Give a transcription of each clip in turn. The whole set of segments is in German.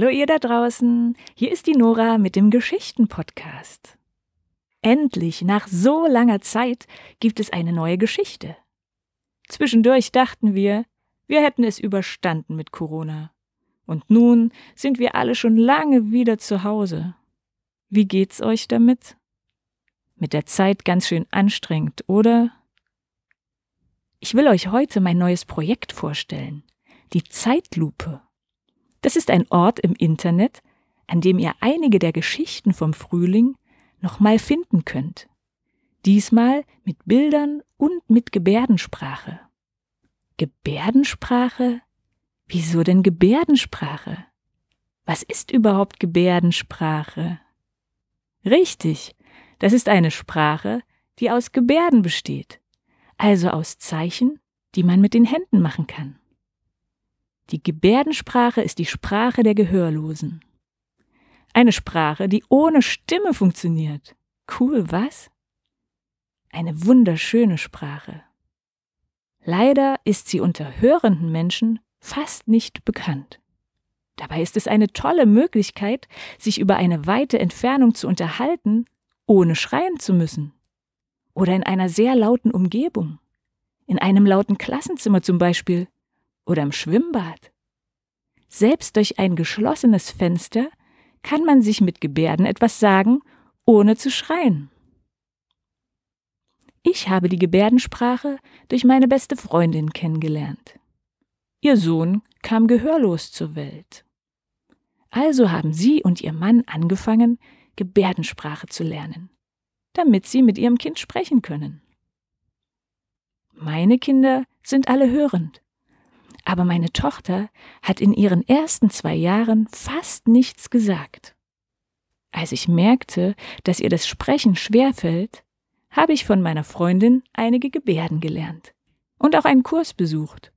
Hallo ihr da draußen, hier ist die Nora mit dem Geschichten-Podcast. Endlich, nach so langer Zeit, gibt es eine neue Geschichte. Zwischendurch dachten wir, wir hätten es überstanden mit Corona. Und nun sind wir alle schon lange wieder zu Hause. Wie geht's euch damit? Mit der Zeit ganz schön anstrengend, oder? Ich will euch heute mein neues Projekt vorstellen. Die Zeitlupe. Das ist ein Ort im Internet, an dem ihr einige der Geschichten vom Frühling nochmal finden könnt. Diesmal mit Bildern und mit Gebärdensprache. Gebärdensprache? Wieso denn Gebärdensprache? Was ist überhaupt Gebärdensprache? Richtig, das ist eine Sprache, die aus Gebärden besteht, also aus Zeichen, die man mit den Händen machen kann. Die Gebärdensprache ist die Sprache der Gehörlosen. Eine Sprache, die ohne Stimme funktioniert. Cool, was? Eine wunderschöne Sprache. Leider ist sie unter hörenden Menschen fast nicht bekannt. Dabei ist es eine tolle Möglichkeit, sich über eine weite Entfernung zu unterhalten, ohne schreien zu müssen. Oder in einer sehr lauten Umgebung. In einem lauten Klassenzimmer zum Beispiel oder im Schwimmbad. Selbst durch ein geschlossenes Fenster kann man sich mit Gebärden etwas sagen, ohne zu schreien. Ich habe die Gebärdensprache durch meine beste Freundin kennengelernt. Ihr Sohn kam gehörlos zur Welt. Also haben sie und ihr Mann angefangen, Gebärdensprache zu lernen, damit sie mit ihrem Kind sprechen können. Meine Kinder sind alle hörend aber meine Tochter hat in ihren ersten zwei Jahren fast nichts gesagt. Als ich merkte, dass ihr das Sprechen schwerfällt, habe ich von meiner Freundin einige Gebärden gelernt und auch einen Kurs besucht.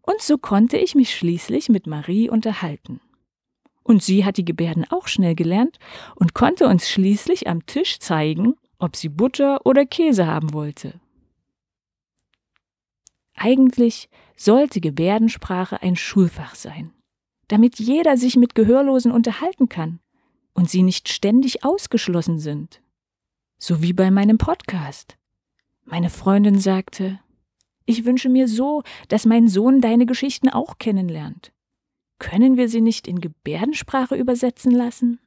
Und so konnte ich mich schließlich mit Marie unterhalten. Und sie hat die Gebärden auch schnell gelernt und konnte uns schließlich am Tisch zeigen, ob sie Butter oder Käse haben wollte. Eigentlich sollte Gebärdensprache ein Schulfach sein, damit jeder sich mit Gehörlosen unterhalten kann und sie nicht ständig ausgeschlossen sind. So wie bei meinem Podcast. Meine Freundin sagte, ich wünsche mir so, dass mein Sohn deine Geschichten auch kennenlernt. Können wir sie nicht in Gebärdensprache übersetzen lassen?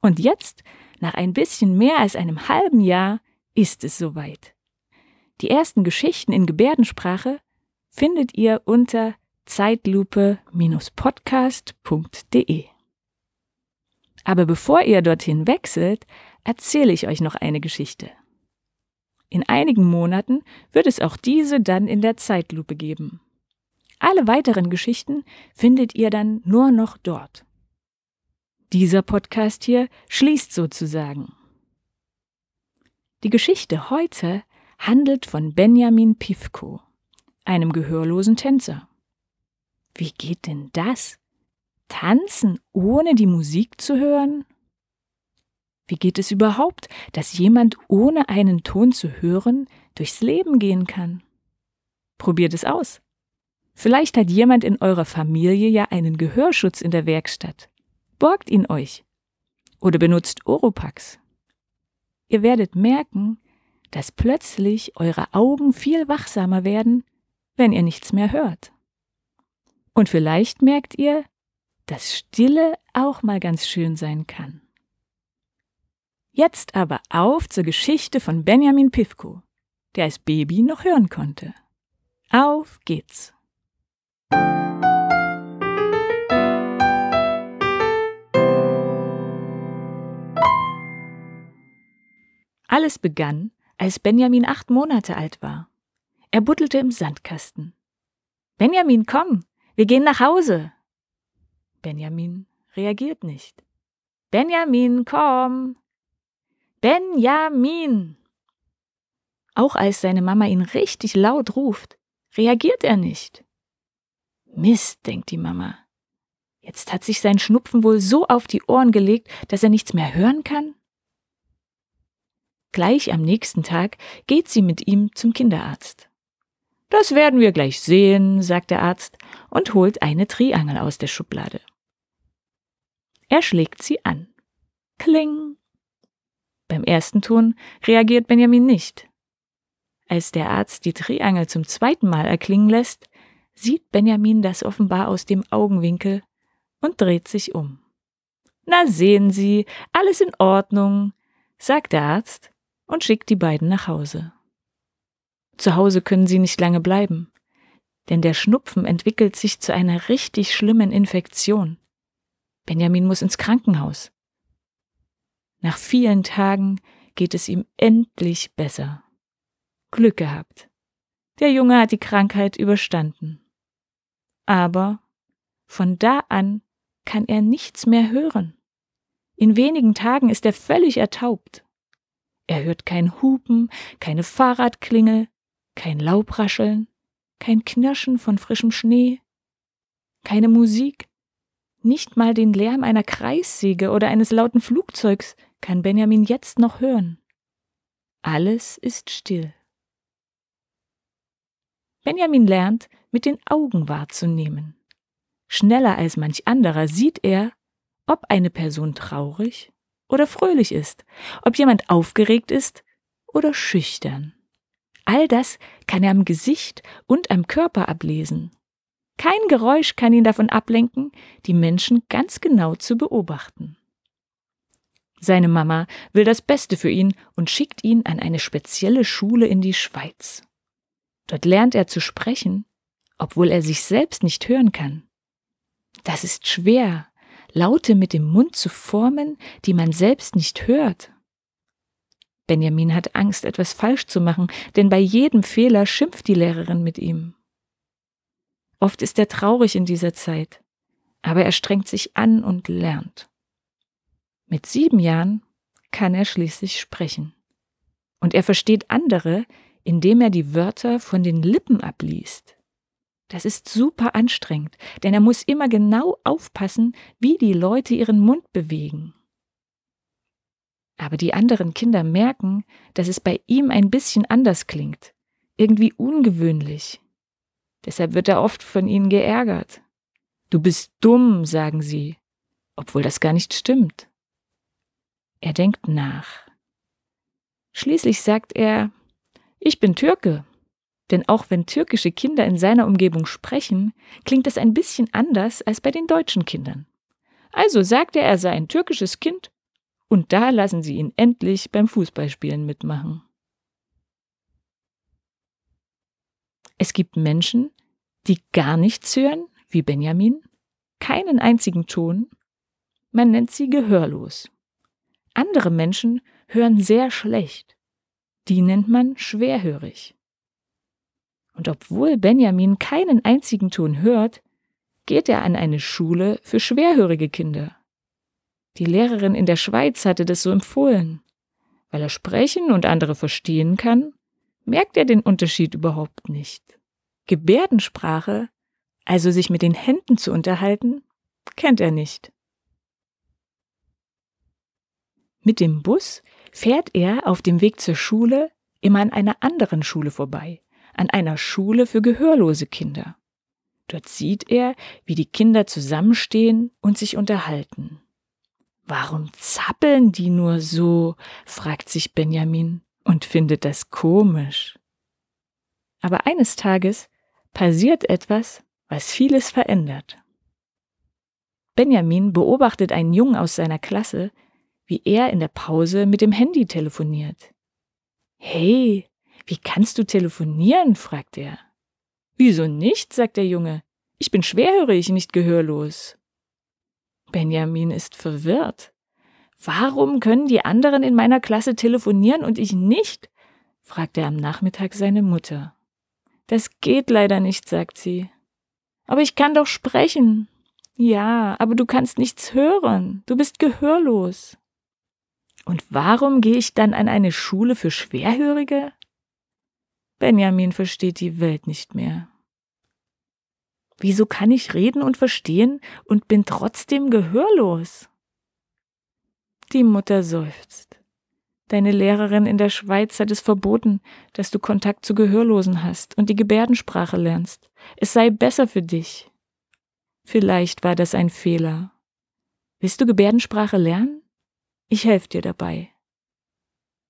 Und jetzt, nach ein bisschen mehr als einem halben Jahr, ist es soweit. Die ersten Geschichten in Gebärdensprache findet ihr unter zeitlupe-podcast.de. Aber bevor ihr dorthin wechselt, erzähle ich euch noch eine Geschichte. In einigen Monaten wird es auch diese dann in der Zeitlupe geben. Alle weiteren Geschichten findet ihr dann nur noch dort. Dieser Podcast hier schließt sozusagen. Die Geschichte heute handelt von Benjamin Pivko einem gehörlosen Tänzer. Wie geht denn das? Tanzen, ohne die Musik zu hören? Wie geht es überhaupt, dass jemand ohne einen Ton zu hören durchs Leben gehen kann? Probiert es aus. Vielleicht hat jemand in eurer Familie ja einen Gehörschutz in der Werkstatt. Borgt ihn euch. Oder benutzt Oropax. Ihr werdet merken, dass plötzlich eure Augen viel wachsamer werden wenn ihr nichts mehr hört. Und vielleicht merkt ihr, dass Stille auch mal ganz schön sein kann. Jetzt aber auf zur Geschichte von Benjamin Pivko, der als Baby noch hören konnte. Auf geht's! Alles begann, als Benjamin acht Monate alt war. Er buddelte im Sandkasten. Benjamin, komm, wir gehen nach Hause. Benjamin reagiert nicht. Benjamin, komm. Benjamin. Auch als seine Mama ihn richtig laut ruft, reagiert er nicht. Mist, denkt die Mama. Jetzt hat sich sein Schnupfen wohl so auf die Ohren gelegt, dass er nichts mehr hören kann. Gleich am nächsten Tag geht sie mit ihm zum Kinderarzt. Das werden wir gleich sehen, sagt der Arzt und holt eine Triangel aus der Schublade. Er schlägt sie an. Kling. Beim ersten Ton reagiert Benjamin nicht. Als der Arzt die Triangel zum zweiten Mal erklingen lässt, sieht Benjamin das offenbar aus dem Augenwinkel und dreht sich um. Na sehen Sie, alles in Ordnung, sagt der Arzt und schickt die beiden nach Hause. Zu Hause können sie nicht lange bleiben, denn der Schnupfen entwickelt sich zu einer richtig schlimmen Infektion. Benjamin muss ins Krankenhaus. Nach vielen Tagen geht es ihm endlich besser. Glück gehabt. Der Junge hat die Krankheit überstanden. Aber von da an kann er nichts mehr hören. In wenigen Tagen ist er völlig ertaubt. Er hört kein Hupen, keine Fahrradklingel, kein Laubrascheln, kein Knirschen von frischem Schnee, keine Musik, nicht mal den Lärm einer Kreissäge oder eines lauten Flugzeugs kann Benjamin jetzt noch hören. Alles ist still. Benjamin lernt, mit den Augen wahrzunehmen. Schneller als manch anderer sieht er, ob eine Person traurig oder fröhlich ist, ob jemand aufgeregt ist oder schüchtern. All das kann er am Gesicht und am Körper ablesen. Kein Geräusch kann ihn davon ablenken, die Menschen ganz genau zu beobachten. Seine Mama will das Beste für ihn und schickt ihn an eine spezielle Schule in die Schweiz. Dort lernt er zu sprechen, obwohl er sich selbst nicht hören kann. Das ist schwer, Laute mit dem Mund zu formen, die man selbst nicht hört. Benjamin hat Angst, etwas falsch zu machen, denn bei jedem Fehler schimpft die Lehrerin mit ihm. Oft ist er traurig in dieser Zeit, aber er strengt sich an und lernt. Mit sieben Jahren kann er schließlich sprechen. Und er versteht andere, indem er die Wörter von den Lippen abliest. Das ist super anstrengend, denn er muss immer genau aufpassen, wie die Leute ihren Mund bewegen. Aber die anderen Kinder merken, dass es bei ihm ein bisschen anders klingt, irgendwie ungewöhnlich. Deshalb wird er oft von ihnen geärgert. Du bist dumm, sagen sie, obwohl das gar nicht stimmt. Er denkt nach. Schließlich sagt er, ich bin Türke. Denn auch wenn türkische Kinder in seiner Umgebung sprechen, klingt das ein bisschen anders als bei den deutschen Kindern. Also sagt er, er sei ein türkisches Kind und da lassen sie ihn endlich beim Fußballspielen mitmachen. Es gibt Menschen, die gar nichts hören, wie Benjamin, keinen einzigen Ton. Man nennt sie gehörlos. Andere Menschen hören sehr schlecht. Die nennt man schwerhörig. Und obwohl Benjamin keinen einzigen Ton hört, geht er an eine Schule für schwerhörige Kinder. Die Lehrerin in der Schweiz hatte das so empfohlen. Weil er sprechen und andere verstehen kann, merkt er den Unterschied überhaupt nicht. Gebärdensprache, also sich mit den Händen zu unterhalten, kennt er nicht. Mit dem Bus fährt er auf dem Weg zur Schule immer an einer anderen Schule vorbei, an einer Schule für gehörlose Kinder. Dort sieht er, wie die Kinder zusammenstehen und sich unterhalten. Warum zappeln die nur so? fragt sich Benjamin und findet das komisch. Aber eines Tages passiert etwas, was vieles verändert. Benjamin beobachtet einen Jungen aus seiner Klasse, wie er in der Pause mit dem Handy telefoniert. Hey, wie kannst du telefonieren? fragt er. Wieso nicht? sagt der Junge. Ich bin schwerhörig, nicht gehörlos. Benjamin ist verwirrt. Warum können die anderen in meiner Klasse telefonieren und ich nicht? fragt er am Nachmittag seine Mutter. Das geht leider nicht, sagt sie. Aber ich kann doch sprechen. Ja, aber du kannst nichts hören. Du bist gehörlos. Und warum gehe ich dann an eine Schule für Schwerhörige? Benjamin versteht die Welt nicht mehr. Wieso kann ich reden und verstehen und bin trotzdem gehörlos? Die Mutter seufzt. Deine Lehrerin in der Schweiz hat es verboten, dass du Kontakt zu Gehörlosen hast und die Gebärdensprache lernst. Es sei besser für dich. Vielleicht war das ein Fehler. Willst du Gebärdensprache lernen? Ich helfe dir dabei.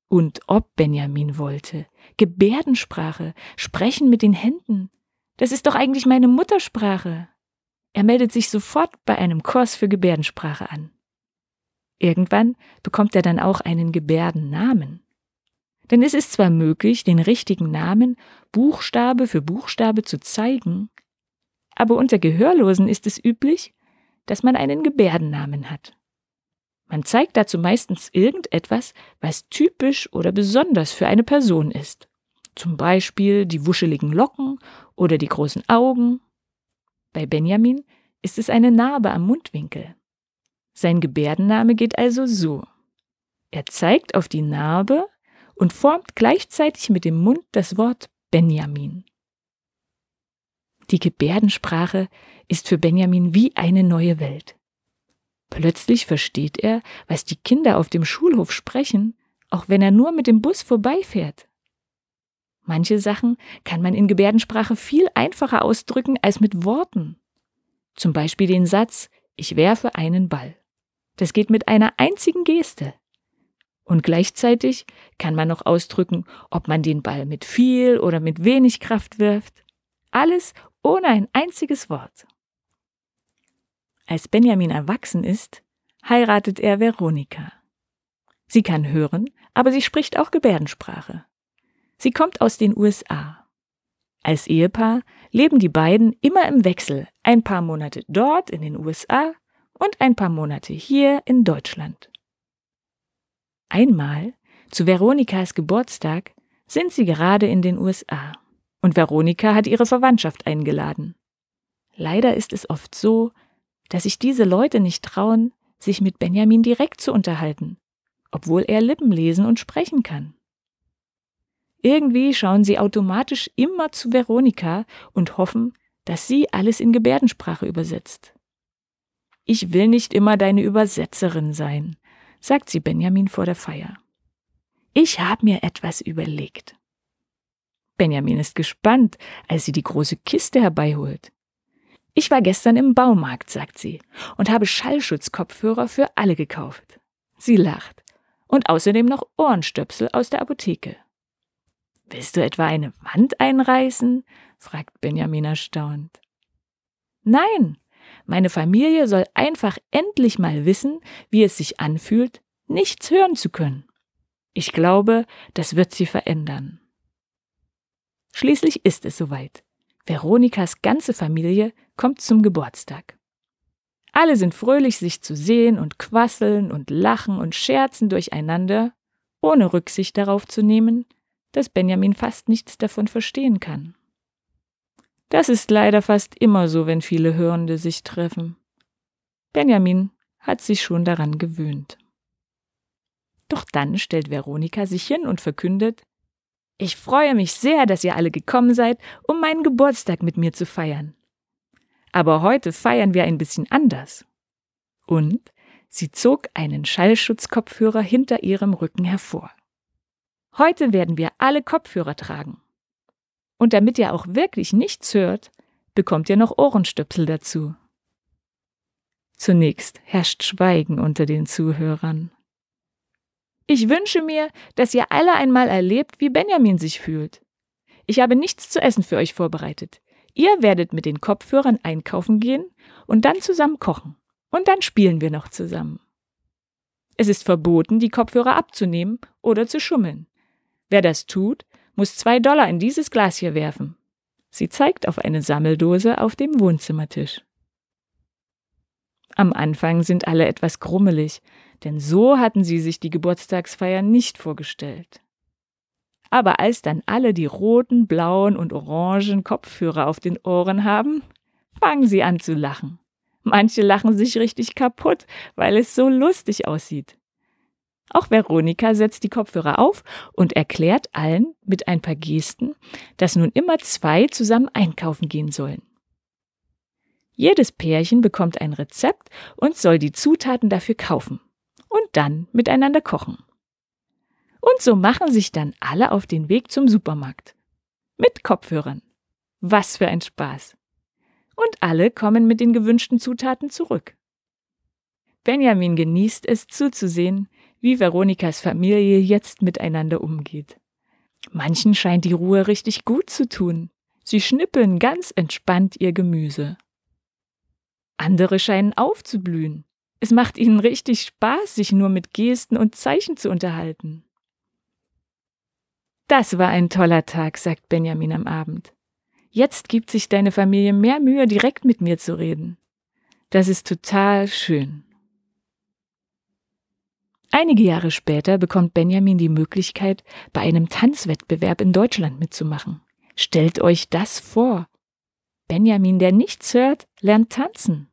Und ob Benjamin wollte. Gebärdensprache, sprechen mit den Händen. Das ist doch eigentlich meine Muttersprache. Er meldet sich sofort bei einem Kurs für Gebärdensprache an. Irgendwann bekommt er dann auch einen Gebärdennamen. Denn es ist zwar möglich, den richtigen Namen Buchstabe für Buchstabe zu zeigen, aber unter Gehörlosen ist es üblich, dass man einen Gebärdennamen hat. Man zeigt dazu meistens irgendetwas, was typisch oder besonders für eine Person ist. Zum Beispiel die wuscheligen Locken oder die großen Augen. Bei Benjamin ist es eine Narbe am Mundwinkel. Sein Gebärdenname geht also so. Er zeigt auf die Narbe und formt gleichzeitig mit dem Mund das Wort Benjamin. Die Gebärdensprache ist für Benjamin wie eine neue Welt. Plötzlich versteht er, was die Kinder auf dem Schulhof sprechen, auch wenn er nur mit dem Bus vorbeifährt. Manche Sachen kann man in Gebärdensprache viel einfacher ausdrücken als mit Worten. Zum Beispiel den Satz Ich werfe einen Ball. Das geht mit einer einzigen Geste. Und gleichzeitig kann man noch ausdrücken, ob man den Ball mit viel oder mit wenig Kraft wirft. Alles ohne ein einziges Wort. Als Benjamin erwachsen ist, heiratet er Veronika. Sie kann hören, aber sie spricht auch Gebärdensprache. Sie kommt aus den USA. Als Ehepaar leben die beiden immer im Wechsel, ein paar Monate dort in den USA und ein paar Monate hier in Deutschland. Einmal, zu Veronikas Geburtstag, sind sie gerade in den USA und Veronika hat ihre Verwandtschaft eingeladen. Leider ist es oft so, dass sich diese Leute nicht trauen, sich mit Benjamin direkt zu unterhalten, obwohl er Lippen lesen und sprechen kann. Irgendwie schauen sie automatisch immer zu Veronika und hoffen, dass sie alles in Gebärdensprache übersetzt. Ich will nicht immer deine Übersetzerin sein, sagt sie Benjamin vor der Feier. Ich habe mir etwas überlegt. Benjamin ist gespannt, als sie die große Kiste herbeiholt. Ich war gestern im Baumarkt, sagt sie, und habe Schallschutzkopfhörer für alle gekauft. Sie lacht. Und außerdem noch Ohrenstöpsel aus der Apotheke. Willst du etwa eine Wand einreißen? fragt Benjamin erstaunt. Nein, meine Familie soll einfach endlich mal wissen, wie es sich anfühlt, nichts hören zu können. Ich glaube, das wird sie verändern. Schließlich ist es soweit. Veronikas ganze Familie kommt zum Geburtstag. Alle sind fröhlich, sich zu sehen und quasseln und lachen und scherzen durcheinander, ohne Rücksicht darauf zu nehmen, dass Benjamin fast nichts davon verstehen kann. Das ist leider fast immer so, wenn viele Hörende sich treffen. Benjamin hat sich schon daran gewöhnt. Doch dann stellt Veronika sich hin und verkündet, ich freue mich sehr, dass ihr alle gekommen seid, um meinen Geburtstag mit mir zu feiern. Aber heute feiern wir ein bisschen anders. Und sie zog einen Schallschutzkopfhörer hinter ihrem Rücken hervor. Heute werden wir alle Kopfhörer tragen. Und damit ihr auch wirklich nichts hört, bekommt ihr noch Ohrenstöpsel dazu. Zunächst herrscht Schweigen unter den Zuhörern. Ich wünsche mir, dass ihr alle einmal erlebt, wie Benjamin sich fühlt. Ich habe nichts zu essen für euch vorbereitet. Ihr werdet mit den Kopfhörern einkaufen gehen und dann zusammen kochen. Und dann spielen wir noch zusammen. Es ist verboten, die Kopfhörer abzunehmen oder zu schummeln. Wer das tut, muss zwei Dollar in dieses Glas hier werfen. Sie zeigt auf eine Sammeldose auf dem Wohnzimmertisch. Am Anfang sind alle etwas grummelig, denn so hatten sie sich die Geburtstagsfeier nicht vorgestellt. Aber als dann alle die roten, blauen und orangen Kopfhörer auf den Ohren haben, fangen sie an zu lachen. Manche lachen sich richtig kaputt, weil es so lustig aussieht. Auch Veronika setzt die Kopfhörer auf und erklärt allen mit ein paar Gesten, dass nun immer zwei zusammen einkaufen gehen sollen. Jedes Pärchen bekommt ein Rezept und soll die Zutaten dafür kaufen und dann miteinander kochen. Und so machen sich dann alle auf den Weg zum Supermarkt. Mit Kopfhörern. Was für ein Spaß. Und alle kommen mit den gewünschten Zutaten zurück. Benjamin genießt es zuzusehen, wie Veronikas Familie jetzt miteinander umgeht. Manchen scheint die Ruhe richtig gut zu tun. Sie schnippeln ganz entspannt ihr Gemüse. Andere scheinen aufzublühen. Es macht ihnen richtig Spaß, sich nur mit Gesten und Zeichen zu unterhalten. Das war ein toller Tag, sagt Benjamin am Abend. Jetzt gibt sich deine Familie mehr Mühe, direkt mit mir zu reden. Das ist total schön. Einige Jahre später bekommt Benjamin die Möglichkeit, bei einem Tanzwettbewerb in Deutschland mitzumachen. Stellt euch das vor. Benjamin, der nichts hört, lernt tanzen.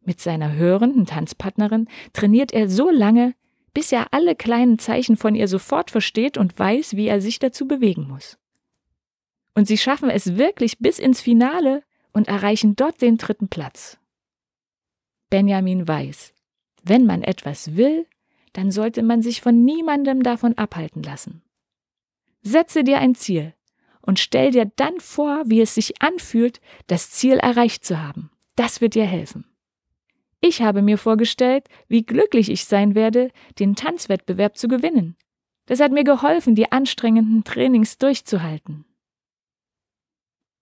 Mit seiner hörenden Tanzpartnerin trainiert er so lange, bis er alle kleinen Zeichen von ihr sofort versteht und weiß, wie er sich dazu bewegen muss. Und sie schaffen es wirklich bis ins Finale und erreichen dort den dritten Platz. Benjamin weiß, wenn man etwas will, dann sollte man sich von niemandem davon abhalten lassen. Setze dir ein Ziel und stell dir dann vor, wie es sich anfühlt, das Ziel erreicht zu haben. Das wird dir helfen. Ich habe mir vorgestellt, wie glücklich ich sein werde, den Tanzwettbewerb zu gewinnen. Das hat mir geholfen, die anstrengenden Trainings durchzuhalten.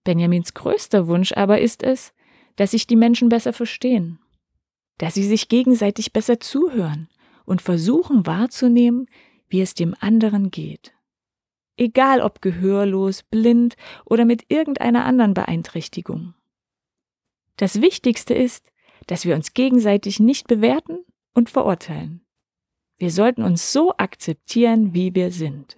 Benjamins größter Wunsch aber ist es, dass sich die Menschen besser verstehen, dass sie sich gegenseitig besser zuhören und versuchen wahrzunehmen, wie es dem anderen geht. Egal ob gehörlos, blind oder mit irgendeiner anderen Beeinträchtigung. Das Wichtigste ist, dass wir uns gegenseitig nicht bewerten und verurteilen. Wir sollten uns so akzeptieren, wie wir sind.